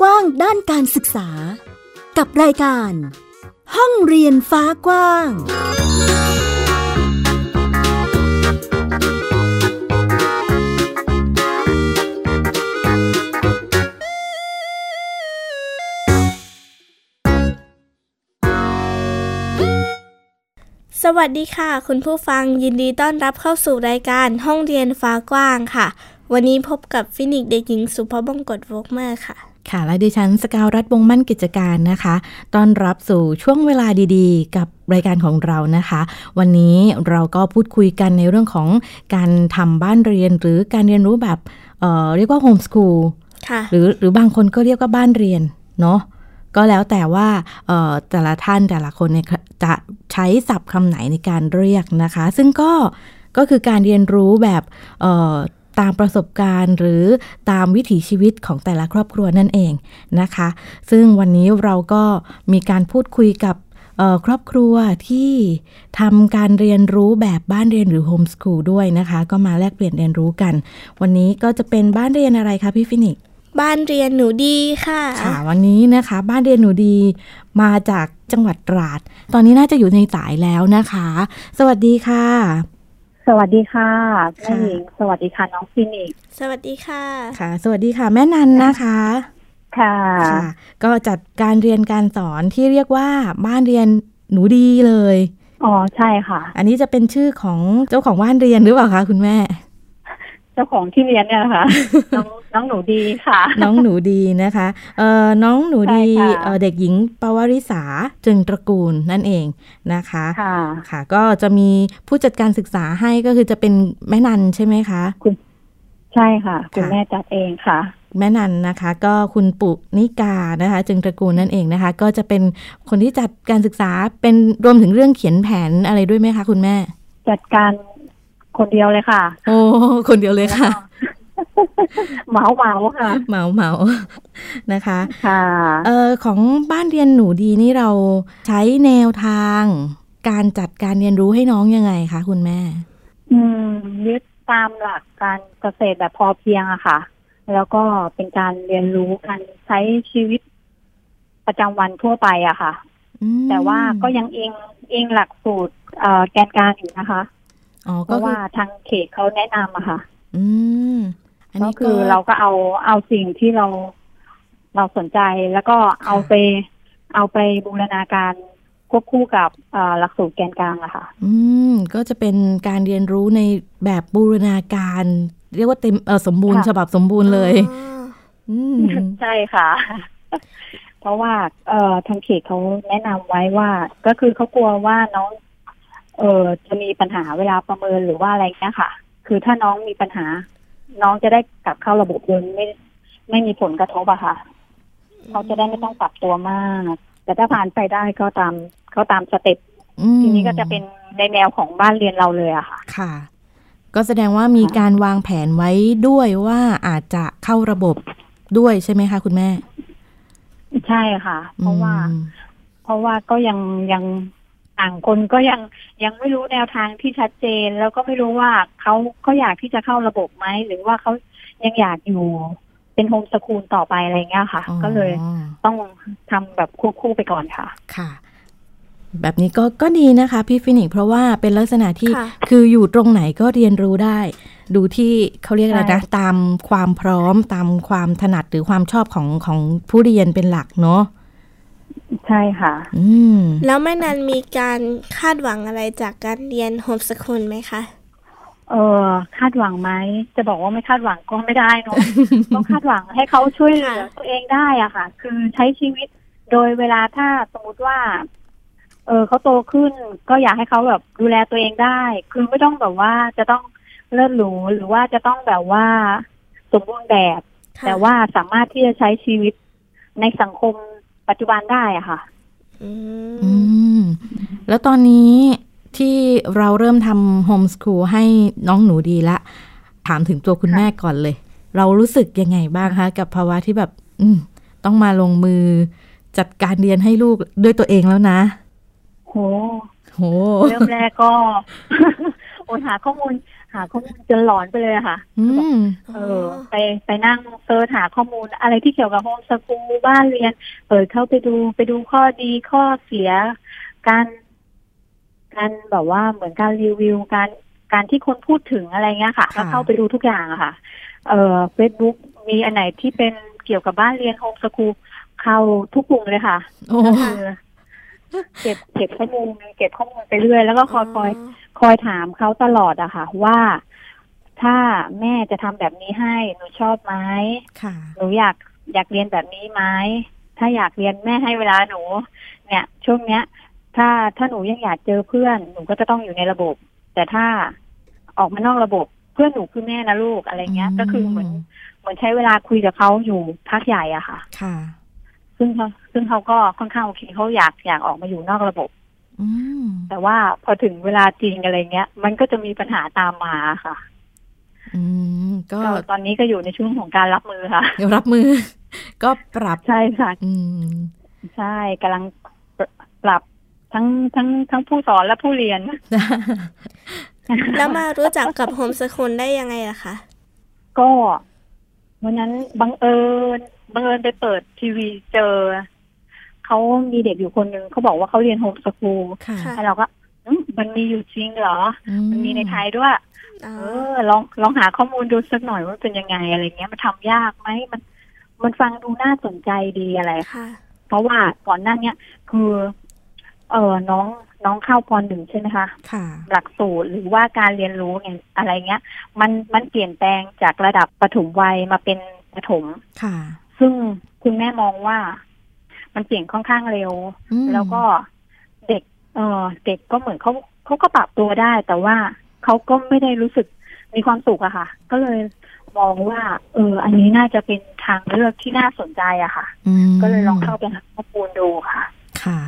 กว้างด้านการศึกษา กับรายการ ห้องเรียนฟ้ากว้าง สวัสดีค่ะ คุณผู้ฟังยินดีต้อนรับเข้าสู่รายการห้องเรียนฟ้ากว้างค่ะ วันนี้พบกับฟินิกเด็กหญิงสุภบงกตวกเมอร์ค่ะ ค่ะ และดิฉันสกาวรัฐวงศ์มั่นกิจการนะคะ ต้อนรับสู่ช่วงเวลาดีๆ กับรายการของเรานะคะ วันนี้เราก็พูดคุยกันในเรื่องของการทำบ้านเรียน หรือการเรียนรู้แบบเอ่อเรียกว่า homeschool ค่ะหรือหรือบางคนก็เรียกว่าบ้านเรียนเนาะก็แล้วแต่ว่าเอ่อแต่ละท่านแต่ละคนเนี่ยจะใช้ศัพท์คำไหนในการเรียกนะคะ ซึ่งก็ก็คือการเรียนรู้แบบเอ่อ ตามประสบการณ์หรือตามวิถีชีวิตของแต่ละครอบครัวนั่นเองนะคะ ซึ่งวันนี้เราก็มีการพูดคุยกับเอ่อครอบครัวที่ทำการเรียนรู้แบบบ้านเรียนหรือโฮมส o ูลด้วยนะคะ ก็มาแลกเปลี่ยนเรียนรู้กัน วันนี้ก็จะเป็นบ้านเรียนอะไรคะพี่ฟินิกซ์บ้านเรียนหนูดีค่ะค่ะ วันนี้นะคะ บ้านเรียนหนูดีมาจากจังหวัดตราด ตอนนี้น่าจะอยู่ในสายแล้วนะคะ สวัสดีค่ะ สวัสดีค่ะแม่ค่ะหญิง สวัสดีค่ะน้องฟินิกซ์สวัสดีค่ะ ค่ะ สวัสดีค่ะ แม่นันนะคะค่ะค่ะ ก็จัดการเรียนการสอนที่เรียกว่าบ้านเรียนหนูดีเลย อ๋อ ใช่ค่ะ อันนี้จะเป็นชื่อของเจ้าของบ้านเรียนหรือเปล่าคะคุณแม่ เจ้าของที่เรียนเนี่ยค่ะ น้อง น้องหนูดีค่ะ น้องหนูดีนะคะเอ่อน้องหนูดีใช่ค่ะเอ่อเด็กหญิงปวริษาจึงตระกูลนั่นเองนะคะค่ะค่ะ ก็จะมีผู้จัดการศึกษาให้ก็คือจะเป็นแม่นันใช่ไหมคะใช่ค่ะ คุณค่ะแม่จัดเองค่ะ แม่นันนะคะ ก็คุณปุนิกานะคะ จึงตระกูลนั่นเองนะคะ ก็จะเป็นคนที่จัดการศึกษาเป็นรวมถึงเรื่องเขียนแผนอะไรด้วยไหมคะ คุณแม่ จัดการคนเดียวเลยค่ะ โอ้คนเดียวเลยค่ะ เหมาเหมาค่ะเหมาเหมานะคะ ค่ะเอ่อของบ้านเรียนหนูดีนี่เราใช้แนวทาง การจัดการเรียนรู้ให้น้องยังไงคะคุณแม่ อืมยึดตามหลักการเกษตรแบบพอเพียงอะค่ะ แล้วก็เป็นการเรียนรู้การใช้ชีวิตประจำวันทั่วไปอะค่ะอืมแต่ว่าก็ยังอิงอิงหลักสูตรเอ่อแกนกลางอยู่นะคะอ๋อเพก็ราะคืว่าอทางเขตเขาแนะนำอะค่ะ อืมอัน ก็นี้คือเราก็เอาเอาสิ่งที่เราเราสนใจแล้วก็เอาไปเอาไปบูรณาการควบคู่กับเอ่อหลักสูตรแกนกลางอะค่ะ อืม ก็จะเป็นการเรียนรู้ในแบบบูรณาการ เรียกว่าเต็มเออสมบูรณ์ค่ะฉบับสมบูรณ์เลยอ๋ออืมใช่ค่ะ เพราะว่าเอ่อทางเขตเขาแนะนำไว้ว่า ก็คือเขากลัวว่าน้อง เออจะมีปัญหาเวลาประเมินหรือว่าอะไรเงี้ยค่ะ คือถ้าน้องมีปัญหา น้องจะได้กลับเข้าระบบโดยไม่ไม่มีผลกระทบอะค่ะเขาจะได้ไม่ต้องปรับตัวมาก แต่ถ้าผ่านไปได้ก็ตามก็ตามสเต็ปอืมทีนี้ก็จะเป็นในแนวของบ้านเรียนเราเลยอะค่ะ ค่ะ ก็แสดงว่ามีการวางแผนไว้ด้วยว่าอาจจะเข้าระบบด้วยใช่ไหมคะ คุณแม่ ใช่ค่ะ เพราะว่าอืมเพราะว่าก็ยังยัง ต่างคนก็ยังยังไม่รู้แนวทางที่ชัดเจน แล้วก็ไม่รู้ว่าเขาเขาอยากที่จะเข้าระบบไหมหรือว่าเขายังอยากอยู่เป็นโฮมสคูลต่อไปอะไรเงี้ยค่ะอ๋อก็เลยต้องทำแบบควบคู่ไปก่อนค่ะ ค่ะ แบบนี้ก็ก็ดีนะคะ พี่ฟินิกซ์เพราะว่าเป็นลักษณะที่ค่ะคืออยู่ตรงไหนก็เรียนรู้ได้ ดูที่เขาเรียกอะไรนะใช่ตามความพร้อมตามความถนัดหรือความชอบของของผู้เรียนเป็นหลักเนาะ ใช่ค่ะ อืม แล้วแม่นันมีการคาดหวังอะไรจากการเรียนโฮมสคูลไหมคะ เออคาดหวังไหมจะบอกว่าไม่คาดหวังก็ไม่ได้เนอะต้องคาดหวังให้เขาช่วยเหลือค่ะตัวเองได้อะค่ะ คือใช้ชีวิตโดยเวลาถ้าสมมติว่า เออเขาโตขึ้น ก็อยากให้เขาแบบดูแลตัวเองได้ คือไม่ต้องแบบว่าจะต้องเลิศหรูหรือว่าจะต้องแบบว่าสมบูรณ์แบบค่ะแต่ว่าสามารถที่จะใช้ชีวิตในสังคม ปัจจุบันได้อะค่ะ อือืมมแล้วตอนนี้ที่เราเริ่มทำโฮมส o ูลให้น้องหนูดีละ ถามถึงตัวคุณค่ะแม่ก่อนเลย เรารู้สึกยังไงบ้างคะ กับภาวะที่แบบ อืม ต้องมาลงมือจัดการเรียนให้ลูกด้วยตัวเองแล้วนะโหโหเริ่มแรกก็โอนหาข้อมูล หาข้อมูลจนหลอนไปเลยอะค่ะอืมเออ ไปไปนั่ง search หาข้อมูลอะไรที่เกี่ยวกับ homeschool บ้านเรียน เปิดเข้าไปดูไปดูข้อดีข้อเสีย การการแบบว่าเหมือนการรีวิวการการที่คนพูดถึงอะไรเงี้ยค่ะค่ะก็เข้าไปดูทุกอย่างอะค่ะ เอ่อเฟซบุ๊กมีอันไหนที่เป็นเกี่ยวกับบ้านเรียนโฮมสกูลเข้าทุกกลุ่มเลยค่ะโอ้ก็คือ เก็บเก็บข้อมูลเก็บข้อมูลไปเรื่อยแล้วก็คอยคอยคอยถามเขาตลอดอะค่ะ ว่าถ้าแม่จะทำแบบนี้ให้หนูชอบไหมค่ะหนูอยากอยากเรียนแบบนี้ไหมถ้าอยากเรียนแม่ให้เวลาหนู เนี่ย ช่วงเนี้ย ถ้าถ้าหนูยังอยากเจอเพื่อนหนูก็จะต้องอยู่ในระบบ แต่ถ้าออกมานอกระบบเพื่อนหนูคือแม่นะลูกอะไรเงี้ย ก็คือเหมือนเหมือนใช้เวลาคุยกับเขาอยู่พักใหญ่อะค่ะ ค่ะ ซึ่งเขาซึ่งเขาก็ค่อนข้างโอเคเขาอยากอยากออกมาอยู่นอกระบบอืมแต่ว่าพอถึงเวลาจริงอะไรเงี้ย มันก็จะมีปัญหาตามมาค่ะอืมก็ก็ตอนนี้ก็อยู่ในช่วงของการรับมือค่ะเดี๋ยวรับมือ ก็ปรับใช่ค่ะอืมใช่กำลังปรปรับทั้งทั้งทั้งผู้สอนและผู้เรียน แล้วมารู้จักกับโฮมสคูลได้ยังไงล่ะคะ ก็วันนั้นบังเอิญ บังเอิญไปเปิดทีวีเจอ เขามีเด็กอยู่คนหนึ่งเขาบอกว่าเขาเรียนโฮมสกูลค่ะค่ะแล้วเราก็อืมมันมีอยู่จริงเหรอ มันมีในไทยด้วยอ๋อเออ ลองลองหาข้อมูลดูสักหน่อยว่าเป็นยังไงอะไรเงี้ยมันทำยากไหมมันมันฟังดูน่าสนใจดีอะไรค่ะ เพราะว่าก่อนหน้าเนี้ยคือ เออน้องน้องเข้าปหนึ่งใช่ไหมคะค่ะ หลักสูตรหรือว่าการเรียนรู้เนี่ยอะไรเงี้ย มันมันเปลี่ยนแปลงจากระดับปฐมวัยมาเป็นประถมค่ะ ซึ่งคุณแม่มองว่า มันเปลี่ยนค่อนข้างเร็วอืมแล้วก็เด็ก เออเด็กก็เหมือนเขาเขาก็ปรับตัวได้ แต่ว่าเขาก็ไม่ได้รู้สึกมีความสุขอะค่ะ ก็เลยมองว่า เออ อันนี้น่าจะเป็นทางเลือกที่น่าสนใจอะค่ะอืมก็เลยลองเข้าไปหาข้อมูลดูค่ะ ค่ะ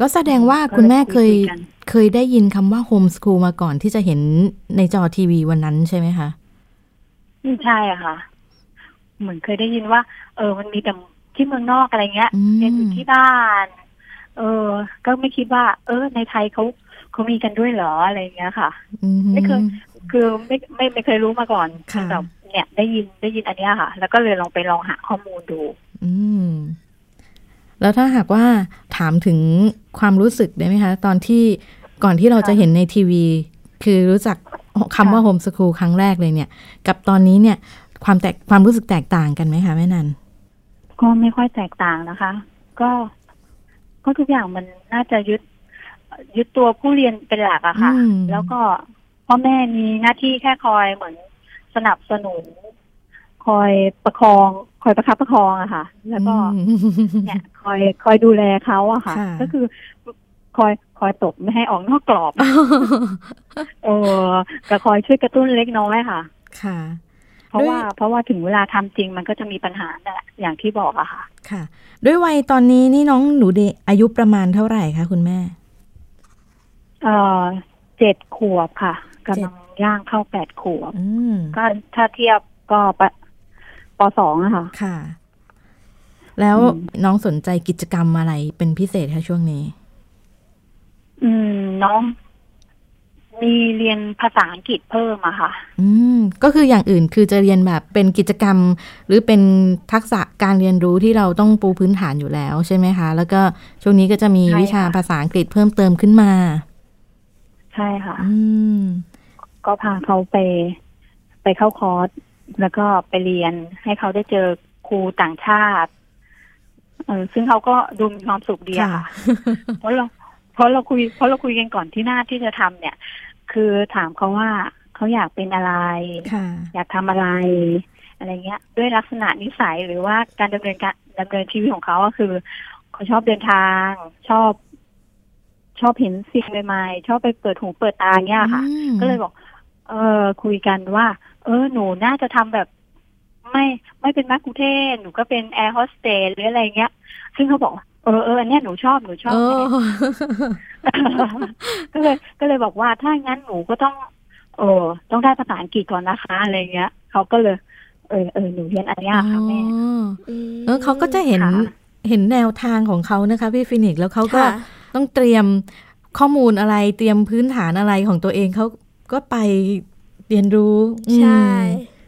ก็แสดงว่าคุณแม่เคยก็เลยคุยกันเคยได้ยินคำว่าโฮมส o ูลมาก่อนที่จะเห็นในจอทีวีวันนั้นใช่ไหมคะอืมใช่อะค่ะ เหมือนเคยได้ยินว่า เออ มันมีแต่ที่เมืองนอกอะไรเงี้ยอืมเรียนอยู่ที่บ้าน เออ ก็ไม่คิดว่า เออ ในไทยเขาเขามีกันด้วยเหรออะไรเงี้ยค่ะอืมไม่เคยคือไม่ไม่ไม่เคยรู้มาก่อนค่ะแบบเนี่ยได้ยินได้ยินอันเนี้ยค่ะ แล้วก็เลยลองไปลองหาข้อมูลดู อืมแล้วถ้าหากว่าถามถึงความรู้สึกได้ไหมคะ ตอนที่ก่อนที่เราจะเห็นในทีวี คือรู้จักคำว่าโฮมส o ูลครั้งแรกเลยเนี่ย กับตอนนี้เนี่ย ความแตกความรู้สึกแตกต่างกันไหมคะแม่นันก็ไม่ค่อยแตกต่างนะคะ ก็ก็ทุกอย่างมันน่าจะยึดยึดตัวผู้เรียนเป็นหลักอะค่ะอืมแล้วก็พ่อแม่มีหน้าที่แค่คอยเหมือนสนับสนุน คอยประคอง คอยประคับประคองอะค่ะ แล้วก็อืมเนี่ยคอยคอยดูแลเขาอะค่ะค่ะ ก็คือคอยคอยตบไม่ให้ออกนอกกรอบเออก็คอยช่วยกระตุ้นเล็กน้อยค่ะ ค่ะ เพราะด้วยว่าเพราะว่าถึงเวลาทำจริงมันก็จะมีปัญหานั่นแหละอย่างที่บอกอะค่ะ ค่ะ ด้วยวัยตอนนี้นี่น้องหนูเดอายุประมาณเท่าไหร่คะคุณแม่ เอ่อเจ็ดขวบค่ะกำลังย่างเข้าแปดขวบอืมก็ถ้าเทียบก็ปะปสองอะค่ะ ค่ะ แล้วอืมน้องสนใจกิจกรรมอะไรเป็นพิเศษคะช่วงนี้ อืม น้อง มีเรียนภาษาอังกฤษเพิ่มอะค่ะ อืม ก็คืออย่างอื่นคือจะเรียนแบบเป็นกิจกรรม หรือเป็นทักษะการเรียนรู้ที่เราต้องปูพื้นฐานอยู่แล้วใช่ไหมคะ แล้วก็ช่วงนี้ก็จะมีใช่ค่ะวิชาภาษาอังกฤษเพิ่มเติมขึ้นมา ใช่ค่ะ อืม ก็พาเขาไป ไปเข้าคอร์สแล้วก็ไปเรียนให้เขาได้เจอครูต่างชาติเออซึ่งเขาก็ดูมีความสุขดีอะค่ะ เพราะเราเพราะเราคุยเพราะเราคุยกันก่อนที่หน้าที่จะทำเนี่ย คือถามเขาว่าเขาอยากเป็นอะไรค่ะอยากทำอะไร อะไรเงี้ย ด้วยลักษณะนิสัยหรือว่าการดำเนินการดำเนินชีวิตของเขาก็คือเขาชอบเดินทาง ชอบ ชอบเห็นสิ่งใหม่ๆชอบไปเปิดหูเปิดตาเงี้ยค่ะอืมก็เลยบอก เออคุยกันว่า เออหนูน่าจะทำแบบไม่ไม่เป็นมักคุเทศก์หนูก็เป็นแอร์โฮสเตสหรืออะไรเงี้ย ซึ่งเขาบอกว่า เออเอออันเนี้ยหนูชอบหนูชอบโอ้ก็เลยก็เลยบอกว่าถ้างั้นหนูก็ต้อง เออต้องได้ภาษาอังกฤษก่อนนะคะอะไรเงี้ยเขาก็เลย เออเออหนูเรียนอันเนี้ยค่ะแม่อ๋ออืมเออเขาก็จะเห็นค่ะเห็นแนวทางของเขานะคะพี่ฟินิกซ์แล้วเขาก็ค่ะต้องเตรียมข้อมูลอะไรเตรียมพื้นฐานอะไรของตัวเองเขาก็ไปเรียนรู้ใช่อืม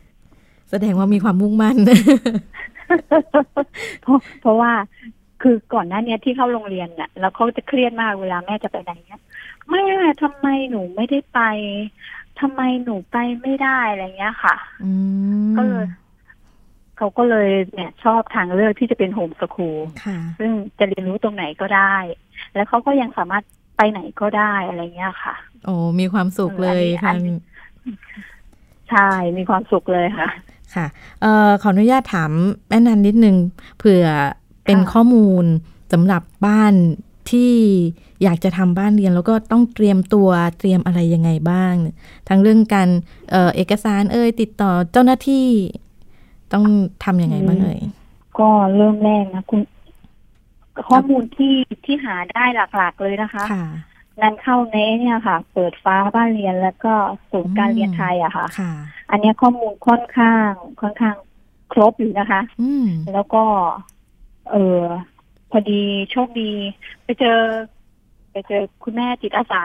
แสดงว่ามีความมุ่งมั่น เพราะเพราะว่า คือก่อนหน้าเนี้ยที่เข้าโรงเรียนน่ะแล้วเขาจะเครียดมากเวลาแม่จะไปไหนเนี้ยแม่ทำไมหนูไม่ได้ไปทำไมหนูไปไม่ได้อะไรเงี้ยค่ะอืมก็เลยเขาก็เลยเนี่ยชอบทางเลือกที่จะเป็นโฮมสคูลค่ะซึ่งจะเรียนรู้ตรงไหนก็ได้ แล้วเขาก็ยังสามารถไปไหนก็ได้อะไรเงี้ยค่ะ โอ้มีความสุขเลยอัค่ะนนี้ใช่ มีความสุขเลยค่ะ ค่ะเอ่อขออนุญาตถามแม่นันนิดนึงเผื่อ เป็นค่ะข้อมูลสำหรับบ้านที่อยากจะทำบ้านเรียนแล้วก็ต้องเตรียมตัวเตรียมอะไรยังไงบ้าง ทั้งเรื่องการเอ่อเอกสารเอ่ยติดต่อเจ้าหน้าที่ ต้องทำยังไงบ้างเอ่ยก็เริ่มแรกนะคุณข้อมูลที่ที่หาได้หลักๆเลยนะคะค่ะนันเข้าเน้เนี่ยค่ะ เปิดฟ้าบ้านเรียนแล้วก็ศูนย์การเรียนไทยอะค่ะค่ะอันเนี้ยข้อมูลค่อนข้างค่อนข้างครบอยู่นะคะอืมแล้วก็ เออพอดีโชคดี ไปเจอ ไปเจอคุณแม่จิตอาสา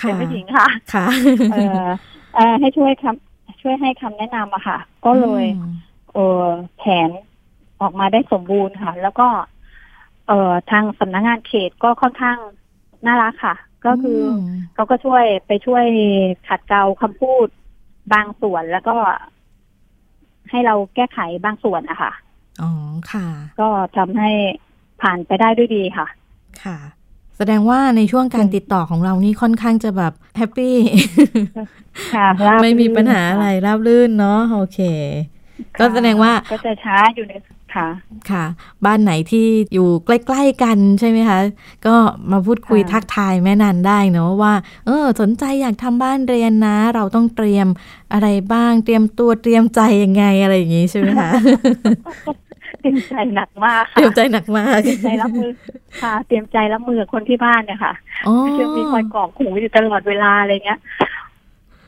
ค่ะเป็นผู้หญิงค่ะ ค่ะ เออเออให้ช่วยคำช่วยให้คำแนะนำอะค่ะ ก็เลยอืมเออแผนออกมาได้สมบูรณ์ค่ะ แล้วก็ เอ่อทางสำนักงานเขตก็ค่อนข้างน่ารักค่ะ ก็คืออมเขาก็ช่วยไปช่วยขัดเกลาคำพูดบางส่วนแล้วก็ให้เราแก้ไขบางส่วนนะคะ อ๋อค่ะ ก็ทำให้ผ่านไปได้ด้วยดีค่ะ ค่ะ แสดงว่าในช่วงการอืมติดต่อของเรานี่ค่อนข้างจะแบบ happy ค่ะราบไม่มีปัญหาอะไรราบรื่นเนาะโอเคค่ะก็แสดงว่าก็จะช้าอยู่ในค่ะค่ะ บ้านไหนที่อยู่ใกล้ๆกันใช่ไหมคะ ก็มาพูดคุยค่ะทักทายแม่นันได้เนาะว่า เออ สนใจอยากทำบ้านเรียนนะ เราต้องเตรียมอะไรบ้างเตรียมตัวเตรียมใจยังไงอะไรอย่างงี้ใช่ไหมคะ เตรียมใจหนักมากเตรียมค่ะใจหนักมากเตรียมใจรับมือค่ะ เตรียมใจรับมือกับคนที่บ้านเนี่ยค่ะอ๋อจะมีคอยกรอกหูอยู่ตลอดเวลาอะไรเงี้ย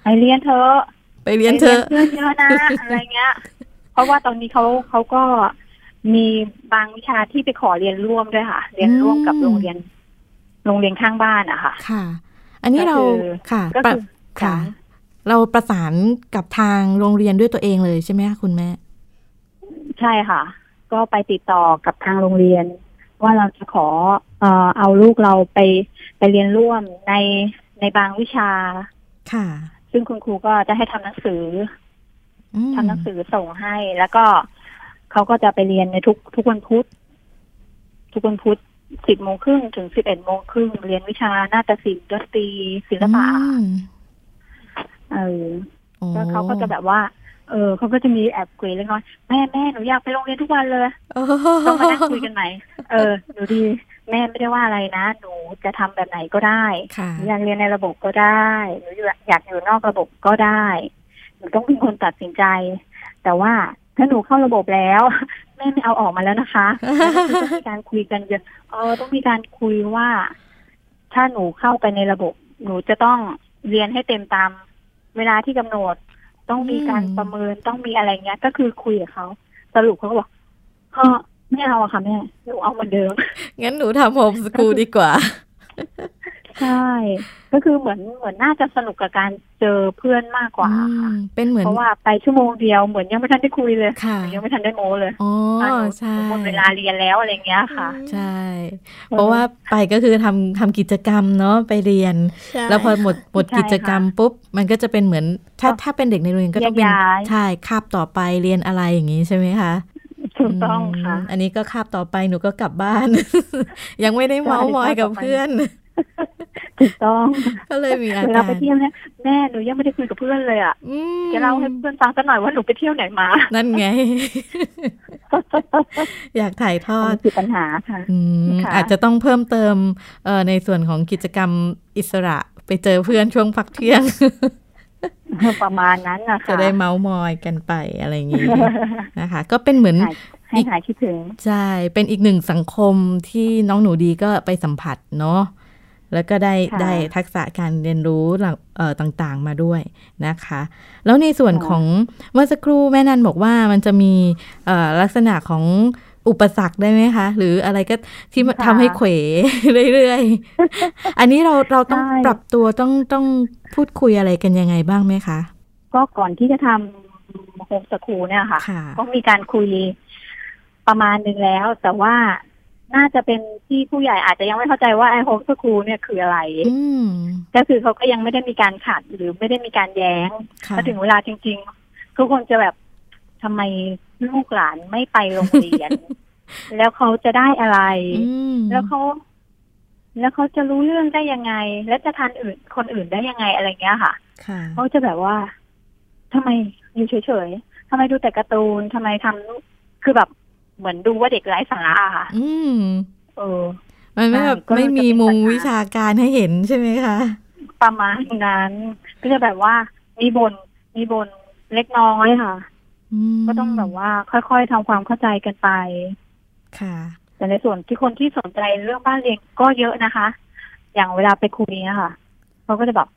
ไปเรียนเถอะไปเรียนเธอะไปเรียนเพื่อนเยอะนะอะไรเงี้ย เพราะว่าตอนนี้เขาเขาก็มีบางวิชาที่ไปขอเรียนร่วมด้วยค่ะ เรียนร่วมกับโรงเรียน โรงเรียนข้างบ้านอะค่ะ ค่ะ อันนี้เราก็คือค่ะก็ปะคือค่ะค่ะ เราประสานกับทางโรงเรียนด้วยตัวเองเลยใช่ไหมคะคุณแม่ ใช่ค่ะ ก็ไปติดต่อกับทางโรงเรียน ว่าเราจะขอเอ่อเอาลูกเราไปไปเรียนร่วมในในบางวิชา ค่ะ ซึ่งคุณครูก็จะให้ทำหนังสืออืมทำหนังสือส่งให้ แล้วก็เขาก็จะไปเรียนในทุกทุกวันพุธทุกวันพุธสิบโมงครึ่งถึงสิบเอ็ดโมงครึ่งเรียนวิชานาฏศิลป์ดนตรีศิลปะอืมเออโอ้แล้วเขาก็จะแบบว่า เออเขาก็จะมีแอบคุยเล็กน้อยแม่แม่หนูอยากไปโรงเรียนทุกวันเลยโอ้ต้องมานั่งคุยกันใหม่เออหนูดีแม่ไม่ได้ว่าอะไรนะหนูจะทำแบบไหนก็ได้ค่ะหนูอยากเรียนในระบบก็ได้หนูอยากอยู่นอกระบบก็ได้หนูต้องเป็นคนตัดสินใจ แต่ว่าถ้าหนูเข้าระบบแล้วแม่ไม่เอาออกมาแล้วนะคะแล้วก็คือต้องมีการคุยกันเยอะเออต้องมีการคุยว่า ถ้าหนูเข้าไปในระบบ หนูจะต้องเรียนให้เต็มตามเวลาที่กำหนด ต้องมีการอืมประเมินต้องมีอะไรเงี้ย ก็คือคุยกับเขาสรุปเขาก็บอกเออไม่เอาอะค่ะแม่หนูเอาเหมือนเดิมงั้นหนูทำโฮมสกูลดีกว่า ใช่ ก็คือเหมือนเหมือนน่าจะสนุกกับการเจอเพื่อนมากกว่าอืค่ะมเป็นเหมือนเพราะว่าไปชั่วโมงเดียวเหมือนยังไม่ทันได้คุยเลยค่ะหนูยังไม่ทันได้โม้เลยอ๋ออะหนูใช่หนูหมดเวลาเรียนแล้วอะไรเงี้ยค่ะ ใช่ เพราะว่าไปก็คือทำทำกิจกรรมเนาะไปเรียนใช่แล้วพอหมดหมดใช่กิจกรรมค่ะปุ๊บมันก็จะเป็นเหมือน ถ้าถ้าเป็นเด็กในโรงเรียนก็ต้องเป็นแยกย้ายใช่คาบต่อไปเรียนอะไรอย่างนี้ใช่ไหมคะถูกต้องค่ะมอันนี้ก็คาบต่อไปหนูก็กลับบ้าน ยังไม่ได้เมาส์มอยกับใช่เพื่อน ถูกต้องก็เลยมีอาเวลาการไปเที่ยวเนี่ยแม่หนูยังไม่ได้คุยกับเพื่อนเลยอะอืมจะเล่าให้เพื่อนฟังสักหน่อยว่าหนูไปเที่ยวไหนมา นั่นไง อยากถ่ายทออันดนี้คือปัญหาค่ะอืมค่ะอาจจะต้องเพิ่มเติมเอ่อในส่วนของกิจกรรมอิสระไปเจอเพื่อนช่วงพักเที่ยงประมาณนั้นนะคะจะได้เมาส์มอยกันไปอะไรอย่างนี้นะคะ ก็เป็นเหมือนหายให้หายคิดถึงใช่เป็นอีกหนึ่งสังคมที่น้องหนูดีก็ไปสัมผัสเนาะ แล้วก็ได้ค่ะได้ทักษะการเรียนรู้หลังเอ่อต่างๆมาด้วยนะคะ แล้วในส่วนค่ะของเมื่อสักครู่แม่นันบอกว่ามันจะมีเอ่อลักษณะของอุปสรรคได้ไหมคะ หรืออะไรก็ที่มันค่ะทำให้เขวเรื่อยๆ อันนี้เราเราต้องใช่ปรับตัวต้องต้องพูดคุยอะไรกันยังไงบ้างไหมคะ ก็ก่อนที่จะทำโฮมสคูลเนี่ยค่ะค่ะ ก็มีการคุยประมาณหนึ่งแล้ว แต่ว่า น่าจะเป็นที่ผู้ใหญ่อาจจะยังไม่เข้าใจว่าไอโฮมสคูลเนี่ยคืออะไรอืมก็คือเขาก็ยังไม่ได้มีการขัดหรือไม่ได้มีการแย้งค่ะพอถึงเวลาจริง ๆ ทุกคนจะแบบทำไมลูกหลานไม่ไปโรงเรียน แล้วเขาจะได้อะไรอืมแล้วเขาแล้วเขาจะรู้เรื่องได้ยังไง แล้วจะทันอื่นคนอื่นได้ยังไงอะไรเงี้ยค่ะค่ะเขาจะแบบว่าทำไมอยู่เฉยๆทำไมดูแต่การ์ตูนทำไมทำคือแบบ เหมือนดูว่าเด็กไร้สาระอะค่ะ อืมเออ มันไม่ใช่แบบก็เลยไม่มีจะเป็นมุมปัญหาวิชาการให้เห็นใช่ไหมคะ ประมาณนั้นก็จะแบบว่ามีบนมีบนเล็กน้อยค่ะอืมก็ต้องแบบว่าค่อยๆทำความเข้าใจกันไป ค่ะ แต่ในส่วนที่คนที่สนใจเรื่องบ้านเรียนก็เยอะนะคะ อย่างเวลาไปคุยเนี่ยค่ะเขาก็จะแบบ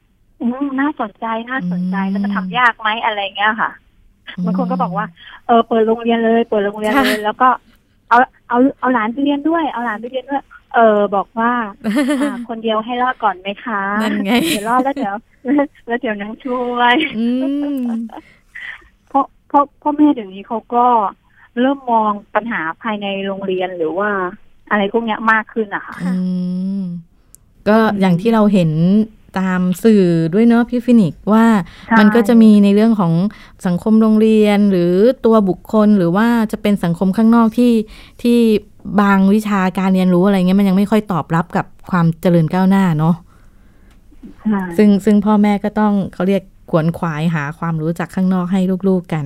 อืมน่าสนใจน่าสนใจอืมแล้วจะทำยากไหมอะไรเงี้ยค่ะอืม บางคนก็บอกว่า เออเปิดโรงเรียนเลย เปิดโรงเรียนเลยแล้วก็เอาเอาเอาหลานไปเรียนด้วย เอาหลานไปเรียนด้วย เออ บอกว่าอ่าคนเดียวให้รอดก่อนไหมคะนั่นไงเดี๋ยวรอดแล้วเดี๋ยวแล้วเดี๋ยวนังช่วยอืมเพราะเพราะพ่อแม่เดี๋ยวนี้เขาก็เริ่มมองปัญหาภายในโรงเรียนหรือว่า อะไรพวกเนี้ยมากขึ้นอะค่ะอืมก็อย่างที่เราเห็น ตามสื่อด้วยเนาะพี่ฟินิกซ์ว่าใช่มันก็จะมีในเรื่องของสังคมโรงเรียน หรือตัวบุคคลหรือว่าจะเป็นสังคมข้างนอกที่ที่บางวิชาการเรียนรู้อะไรเงี้ยมันยังไม่ค่อยตอบรับกับความเจริญก้าวหน้าเนาะค่ะซึ่งซึ่งพ่อแม่ก็ต้องเขาเรียกขวนขวายหาความรู้จากข้างนอกให้ลูกๆกัน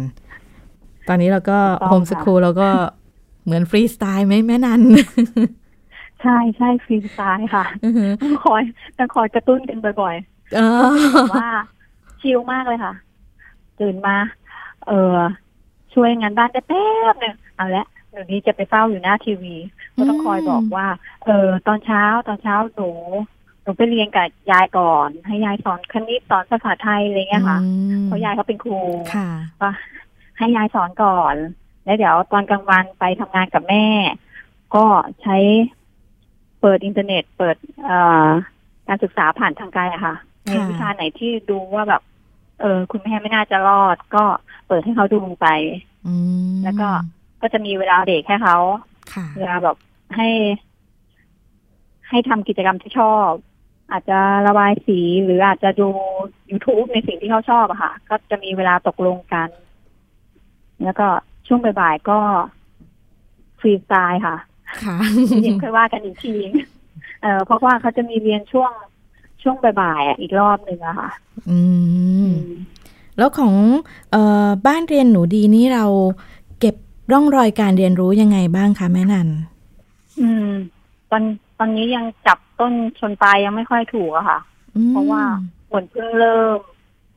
ตอนนี้เราก็ถูกต้องโฮมสค่ะคูลเราก็เหมือนฟรีสไตล์ไหมแม่นัน ใช่ใช่ฟรีสไตล์ค่ะอือฮึต้องคอยต้องคอยกระตุ้นกันบ่อยเออๆแต่ว่าชิลมากเลยค่ะ ตื่นมา เออช่วยงานบ้านได้แป๊บหนึ่งเอาละเดี๋ยวนี้จะไปเฝ้าอยู่หน้าทีวี ก็ต้องคอยบอกว่า เออ ตอนเช้าตอนเช้าหนูหนูไปเรียนกับยายก่อน ให้ยายสอนคณิตสอนภาษาไทยอะไรเงี้ยค่ะอืมเพราะยายเขาเป็นครูค่ะก็ให้ยายสอนก่อน แล้วเดี๋ยวตอนกลางวันไปทำงานกับแม่ ก็ใช้ เปิดอินเทอร์เน็ต เปิดเอ่อการศึกษาผ่านทางไกลอะค่ะในค่ะวิชาไหนที่ดูว่าแบบ เออ คุณแม่ไม่น่าจะรอด ก็เปิดให้เขาดูไปอืมแล้วก็ก็จะมีเวลาเด็กให้เขาค่ะเวลาแบบให้ ให้ทำกิจกรรมที่ชอบ อาจจะระบายสีหรืออาจจะดู YouTube ในสิ่งที่เขาชอบอะค่ะ ก็จะมีเวลาตกลงกัน แล้วก็ช่วงบ่ายๆก็ฟรีสไตล์ค่ะ ค่ะเย็นค่อยว่ากันอีกทีเออเพราะว่าเขาจะมีเรียนช่วงช่วงบ่ายๆอะอีกรอบหนึ่งอะค่ะ อืม แล้วของเอ่อบ้านเรียนหนูดีนี่เราเก็บร่องรอยการเรียนรู้ยังไงบ้างคะแม่นัน อืม ตอนตอนนี้ยังจับต้นชนปลายยังไม่ค่อยถูกอะค่ะอืมเพราะว่าเหมือนเพิ่งเริ่ม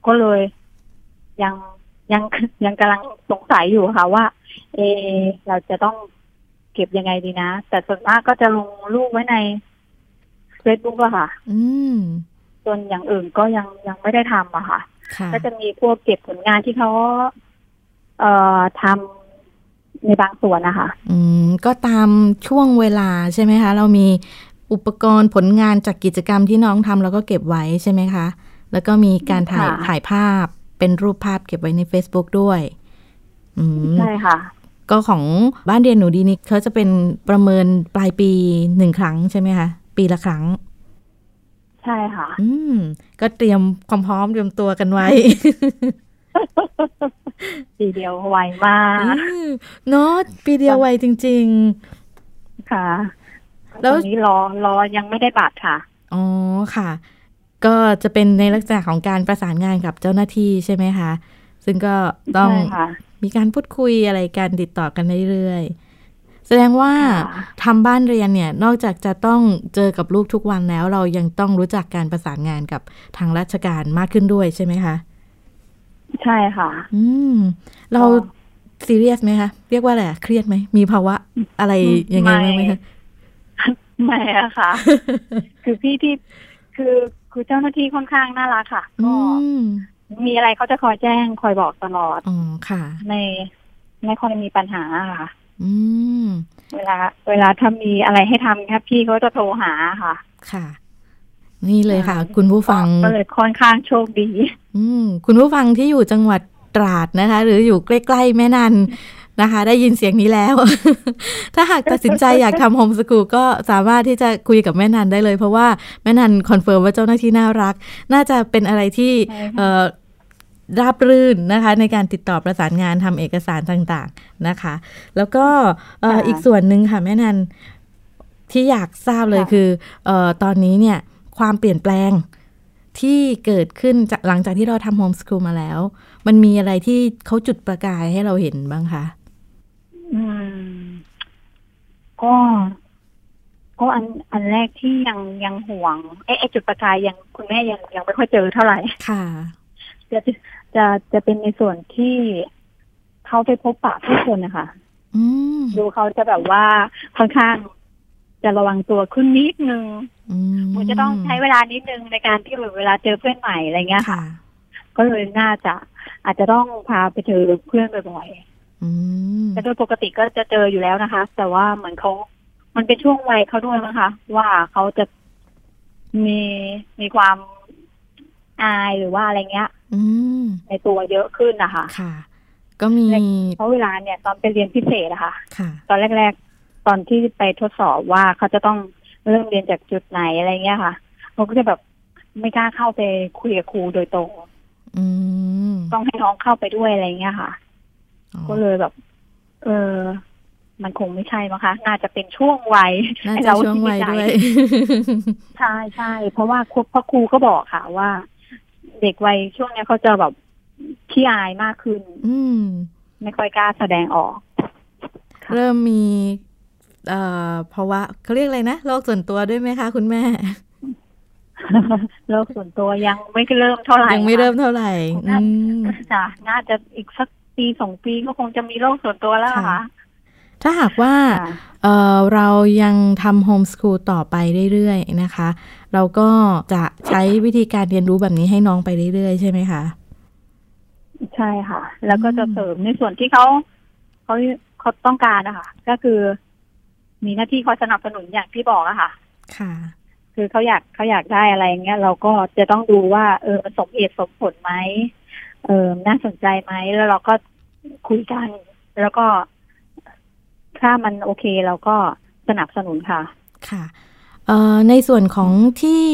ก็เลย ยังยังยังกำลังสงสัยอยู่ค่ะว่า เออเราจะต้องเก็บยังไงดีนะ แต่ส่วนมากก็จะลงรูปไว้ในเฟซบุ๊กอะค่ะ อืมส่วนอย่างอื่นก็ยังยังไม่ได้ทำอะค่ะค่ะ ก็จะมีพวกเก็บผลงานที่เขาเอ่อทำในบางส่วนนะคะ อืม ก็ตามช่วงเวลาใช่ไหมคะ เรามีอุปกรณ์ผลงานจากกิจกรรมที่น้องทำเราก็เก็บไว้ใช่ไหมคะ แล้วก็มีการถ่ายค่ะถ่ายภาพเป็นรูปภาพเก็บไว้ใน Facebook ด้วยอืมใช่ค่ะ ก็ของบ้านเรียนหนูดีนี่เขาจะเป็นประเมินปลายปีหนึ่งครั้งใช่ไหมคะ ปีละครั้ง ใช่ค่ะ อืม ก็เตรียมความพร้อมเตรียมตัวกันไว้ปีเดียวไวมากอืมเนาะปีเดียวไวจริงค่ะ แล้แล้ววตอนนี้รอรอยังไม่ได้บัตรค่ะๆอ๋อค่ะ ก็จะเป็นในลักษณะของการประสานงานกับเจ้าหน้าที่ใช่ไหมคะ ซึ่งก็ต้องใช่ค่ะ มีการพูดคุยอะไรกันติดต่อกันเรื่อยๆ แสดงว่าค่ะทำบ้านเรียนเนี่ย นอกจากจะต้องเจอกับลูกทุกวันแล้ว เรายังต้องรู้จักการประสานงานกับทางราชการมากขึ้นด้วยใช่ไหมคะ ใช่ค่ะ อืม เราซีเรียสไหมคะ เรียกว่าอะไรอะเครียดไหม มีภาวะอะไรยังไงบ้างไหมคะไม่อะค่ะ คือพี่ที่คือคือเจ้าหน้าที่ค่อนข้างน่ารักค่ะอืก็ มมีอะไรเขาจะคอยแจ้งคอยบอกตลอดอ๋อค่ะ ในไม่ค่อยมีปัญหาค่ะ อืม เวลา เวลาถ้ามีอะไรให้ทำครับพี่เขาจะโทรหาค่ะ ค่ะ นี่เลยค่ะใช่คุณผู้ฟังก็เลยค่อนข้างโชคดี อืม คุณผู้ฟังที่อยู่จังหวัดตราดนะคะ หรืออยู่ใกล้ๆแม่นันนะคะ ได้ยินเสียงนี้แล้ว ถ้าหากตัดสินใจอยากทำโฮมสกูลก็สามารถที่จะคุยกับแม่นันได้เลย เพราะว่าแม่นัน confirm ว่าเจ้าหน้าที่น่ารัก น่าจะเป็นอะไรที่ใช่ค่ะเอ่อ ราบรื่นนะคะในการติดต่อประสานงานทำเอกสารต่างๆนะคะ แล้วก็เอ่ออีกส่วนหนึ่งค่ะแม่นันที่อยากทราบเลยคือเอ่อตอนนี้เนี่ยความเปลี่ยนแปลงที่เกิดขึ้นจากหลังจากที่เราทำ homeschool มาแล้ว มันมีอะไรที่เขาจุดประกายให้เราเห็นบ้างคะอืม ก็ ก็อันอันแรกที่ยังยังห่วงเอ๊ะไอ้จุดประกายยังคุณแม่ยังยังไม่ค่อยเจอเท่าไหร่ ค่ะจะ จะจะเป็นในส่วนที่เขาไปพบปะผู้คนนะคะอืมดูเขาจะแบบว่าค่อนข้างจะระวังตัวขึ้นนิดนึงอืมมันจะต้องใช้เวลานิดนึงในการที่แบบเวลาเจอเพื่อนใหม่อะไรเงี้ยค่ะค่ะก็เลยน่าจะอาจจะต้องพาไปเจอเพื่อนบ่อยๆอืมแต่โดยปกติก็จะเจออยู่แล้วนะคะ แต่ว่าเหมือนเขามันเป็นช่วงวัยเขาด้วยนะคะ ว่าเขาจะมีมีความอายหรือว่าอะไรเงี้ยอืม ในตัวเยอะขึ้นนะคะค่ะ ก็มีเพราะเวลาเนี่ย ตอนไปเรียนพิเศษอะค่ะค่ะ ตอนแรก ๆ ตอนที่ไปทดสอบว่าเขาจะต้องเริ่มเรียนจากจุดไหนอะไรเงี้ยค่ะเขาก็จะแบบไม่กล้าเข้าไปคุยกับครูโดยตรงอืมต้องให้น้องเข้าไปด้วยอะไรเงี้ยค่ะอ๋อก็เลยแบบ เออมันคงไม่ใช่มั้งคะ น่าจะเป็นช่วงวัยน่าให้จะเราช่วงวัยที่ด้วย ใช่ใช่ เพราะว่าครูพ่อครูก็บอกค่ะว่า เด็กวัยช่วงเนี้ยเขาจะแบบขี้อายมากขึ้น อืม ไม่ค่อยกล้าแสดงออกค่ะเริ่มมีเอ่อภาวะเขาเรียกอะไรนะโรคส่วนตัวด้วยไหมคะ คุณแม่โลกส่วนตัวยังไม่เริ่มเท่าไหร่ยังไม่เริ่มค่ะเท่าไหร่อืมจ้ะน่าจะอีกสักปีสองปีก็คงจะมีโลกส่วนตัวแล้วอะค่ะค่ะ ถ้าหากว่าค่ะเอ่อเรายังทำโฮมส o ูลต่อไปเรื่อยๆนะคะ เราก็จะใช้วิธีการเรียนรู้แบบนี้ให้น้องไปเรื่อยๆ ใช่ไหมคะใช่ค่ะ แล้วก็จะอืมเสริมในส่วนที่เขาเขาเขาต้องการนะคะก็คือ มีหน้าที่คอยสนับสนุนอย่างที่บอกอะค่ะ ค่ะ คือเขาอยากเขาอยากได้อะไรเงี้ยเราก็จะต้องดูว่า เออมันสมเหตุสมผลไหมเออน่าสนใจไหมแล้วเราก็คุยกัน แล้วก็ ถ้ามันโอเคเราก็สนับสนุนค่ะค่ะเอ่อในส่วนของที่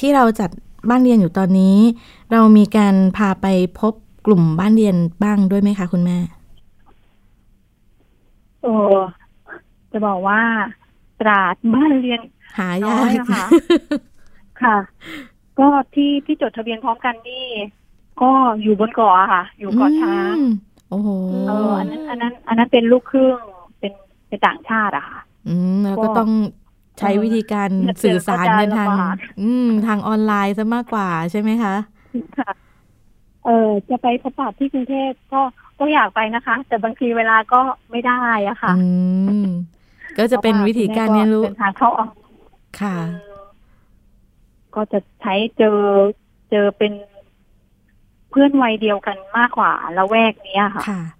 ที่เราจัดบ้านเรียนอยู่ตอนนี้ เรามีการพาไปพบกลุ่มบ้านเรียนบ้างด้วยไหมคะคุณแม่โอ้จะบอกว่าตราดบ้านเรียนหาน้ยาอยกอะค่ะค่ะ ก็ที่ที่จดทะเบียนพร้อมกันนี่ ก็อยู่บนเกาะอะค่ะ อยู่เกาะช้างอืมโอ้โหเอออันนั้นอันนั้น อันนั้นเป็นลูกครึ่ง เป็นเป็นต่างชาติอะค่ะ อืมแล้วก็ก็ต้องใช้วิธีการเออสื่อสารกันทางเจอก็จะลำบากอืม ทางออนไลน์ซะมากกว่าใช่ไหมคะค่ะเออจะไปพบปะที่กรุงเทพก็ก็อยากไปนะคะ แต่บางทีเวลาก็ไม่ได้อะค่ะ อืม ก็จะเป็นวิธีการเรียนรู้เดินทางเข้าออกค่ะ ก็จะใช้เจอเจอเป็นเพื่อนวัยเดียวกันมากกว่าละแวกเนี้ยค่ะค่ะอืม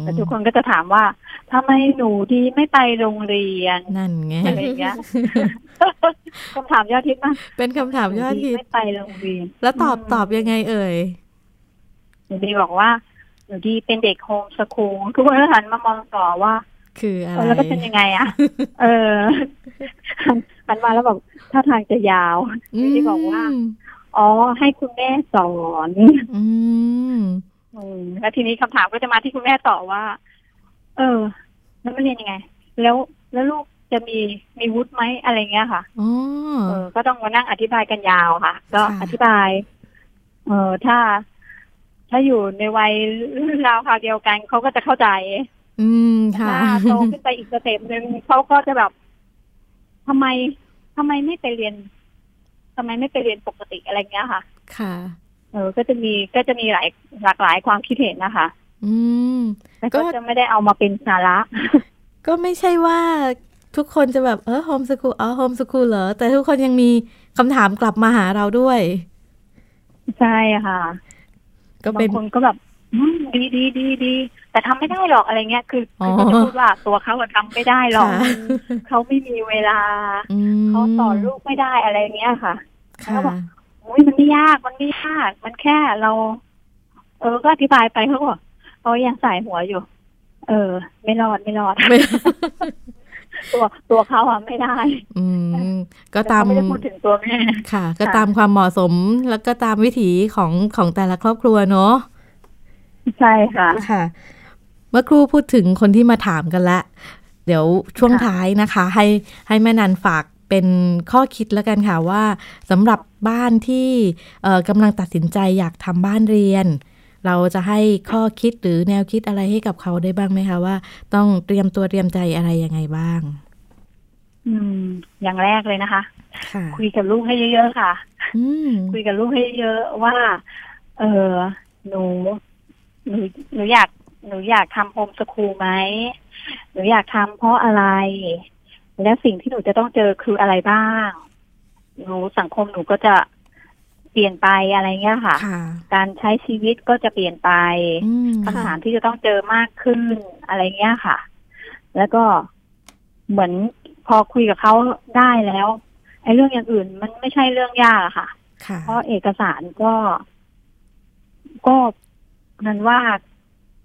แต่ทุกคนก็จะถามว่าทำไมหนูดีไม่ไปโรงเรียนนั่นไงอะไรอย่างเงี้ยคำถามยอดฮิตมากเป็นคำถามยอดฮิตไม่ไปโรงเรียน แล้วตอบอืมตอบยังไงเอ่ยหนูดีบอกว่าหนูดีเป็นเด็กโฮมสคูลทุกคนก็หันมามองต่อว่า คืออะเอไรอแล้วก็เป็นยังไงอะเออหันหันมาแล้วบอกท่าทางจะยาวหนูดีบอกว่าอ๋อให้คุณแม่สอน อืมอืมแล้วทีนี้คำถามก็จะมาที่คุณแม่ต่อว่า เออ แล้วมันเรียนยังไง แล้วแล้วลูกจะมีมีวุฒิไหมอะไรเงี้ยค่ะอ๋อเออ ก็ต้องมานั่งอธิบายกันยาวค่ะ ก็ค่ะอธิบาย เออถ้า ถ้าอยู่ในวัยรุ่นราวคราวเดียวกันเขาก็จะเข้าใจ อืมค่ะถ้าโตขึ้นไปอีก step หนึ่งเขาก็จะแบบทำไมทำไมไม่ไปเรียนทำไมไม่ไปเรียนปกติอะไรเงี้ยค่ะ ค่ะ เออก็จะมีก็จะมีหลายหลากหลายความคิดเห็นนะคะ อืมแต่ก็ก็จะไม่ได้เอามาเป็นสาระ ก็ไม่ใช่ว่าทุกคนจะแบบเออโฮมส o ูลอ๋อโฮมส o ูลเหรอ แต่ทุกคนยังมีคำถามกลับมาหาเราด้วย ใช่ค่ะ ก็บาเป็นงคนก็แบบอืมดีดีดีดีแต่ทำไม่ได้หรอกอะไรเงี้ย คืออ๋อคือเขาจะพูดว่าตัวเขาอะทำไม่ได้หรอกค่ะเขาไม่มีเวลาอืมเขาสอนลูกไม่ได้อะไรเงี้ยค่ะค่ะแล้วบอก อือุ้ยมันไม่ยากมันไม่ยาก มันแค่เรา เออก็อธิบายไปเขาบอกเขายังใส่หัวอยู่ เออ ไม่รอดไม่รอดตัวตัวเขาอะไม่ได้ อืมก็ตามไม่ได้พูดถึงตัวแม่ค่ะ ก็ค่ะตามความเหมาะสมแล้วก็ตามวิถีของของแต่ละครอบครัวเนาะใช่ค่ะค่ะ เมื่อครูพูดถึงคนที่มาถามกันละ เดี๋ยวช่วงค่ะท้ายนะคะ ให้ให้แม่นันฝาก เป็นข้อคิดแล้วกันค่ะว่าสำหรับบ้านที่เอ่อกำลังตัดสินใจอยากทำบ้านเรียน เราจะให้ข้อคิดหรือแนวคิดอะไรให้กับเขาได้บ้างไหมคะว่า ต้องเตรียมตัวเตรียมใจอะไรยังไงบ้าง อืม อย่างแรกเลยนะคะค่ะคุยกับลูกให้เยอะๆค่ะอืมคุยกับลูกให้เยอะว่า เออหนูหนูหนูอยากหนูอยากทำโฮมสคูลไหมหนูอยากทำเพราะอะไร และสิ่งที่หนูจะต้องเจอคืออะไรบ้าง หนูสังคมหนูก็จะเปลี่ยนไปอะไรเงี้ยค่ะค่ะการใช้ชีวิตก็จะเปลี่ยนไปอืมคำถามที่จะต้องเจอมากขึ้นอะไรเงี้ยค่ะ แล้วก็เหมือนพอคุยกับเขาได้แล้วไอ้เรื่องอย่างอื่นมันไม่ใช่เรื่องยากอะค่ะค่ะ เพราะเอกสารก็ ก็นั้นว่า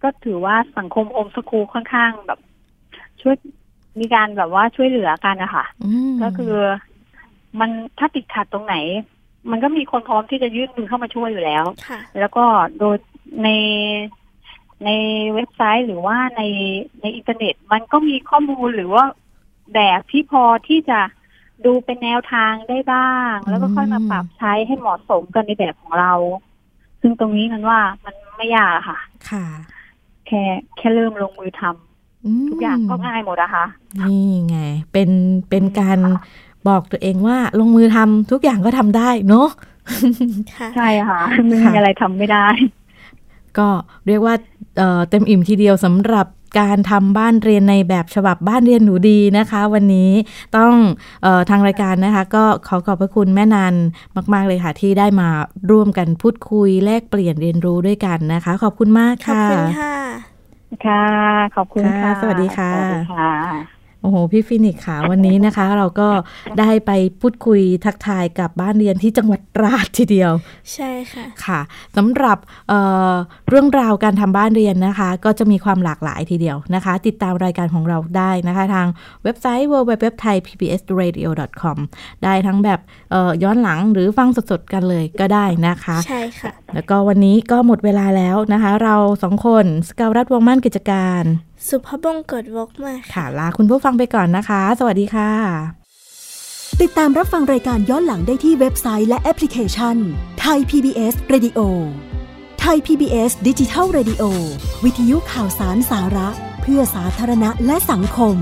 ก็ถือว่าสังคม homeschool ค่อนข้างแบบ ช่วย มีการแบบว่าช่วยเหลือกันนะคะอืมก็คือมันถ้าติดขัดตรงไหน มันก็มีคนพร้อมที่จะยื่นมือเข้ามาช่วยอยู่แล้วค่ะแล้วก็โดยในในเว็บไซต์หรือว่าในในอินเทอร์เน็ต มันก็มีข้อมูลหรือว่าแบบที่พอที่จะดูเป็นแนวทางได้บ้าง แล้วก็ค่อยมาปรับใช้ให้เหมาะสมกันในแบบของเรา ซึ่งตรงนี้มันว่ามันไม่ยากอะค่ะ ค่ะ แค่แค่เริ่มลงมือทำม ทุกอย่างก็ง่ายหมดอะค่ะนี่ไง เป็นเป็นการบอกตัวเองว่าลงมือทำทุกอย่างก็ทำได้เนาะค่ะใช่ค่ะไม่มีอะไรทำไม่ได้ ก็เรียกว่าเอ่อเต็มอิ่มทีเดียวสำหรับการทำบ้านเรียนในแบบฉบับบ้านเรียนหนูดีนะคะ วันนี้ต้องเออทางรายการนะคะ ก็ขอขอบพระคุณแม่นันมาก ๆ เลยค่ะ ที่ได้มาร่วมกันพูดคุยแลกเปลี่ยนเรียนรู้ด้วยกันนะคะ ขอบคุณมากขอบค่ะคุณค่ะ ค่ะ ขอบคุณค่ะค่ะสวัสดีค่ะสวัสดีค่ะ โอ้โห พี่ฟินิกส์ค่ะวันนี้นะคะ เราก็ได้ไปพูดคุยทักทายกับบ้านเรียนที่จังหวัดตราดทีเดียว ใช่ค่ะค่ะสำหรับเอ่อเรื่องราวการทำบ้านเรียนนะคะ ก็จะมีความหลากหลายทีเดียวนะคะ ติดตามรายการของเราได้นะคะ ทางเว็บไซต์ www.thaipbsradio.com ได้ทั้งแบบเอ่อย้อนหลังหรือฟังสดๆกันเลยก็ได้นะคะ ใช่ค่ะ แล้วก็วันนี้ก็หมดเวลาแล้วนะคะ เราสองคนสกาวรัฐวงศ์มั่นกิจการ สุภาพบงกฎวกมาค่ะค่ะ ลาคุณผู้ฟังไปก่อนนะคะ สวัสดีค่ะ ติดตามรับฟังรายการย้อนหลังได้ที่เว็บไซต์และแอปพลิเคชันไทย PBS Radio ไทย PBS ดิจิทัล Radio วิทยุข่าวสารสาระ เพื่อสาธารณะและสังคม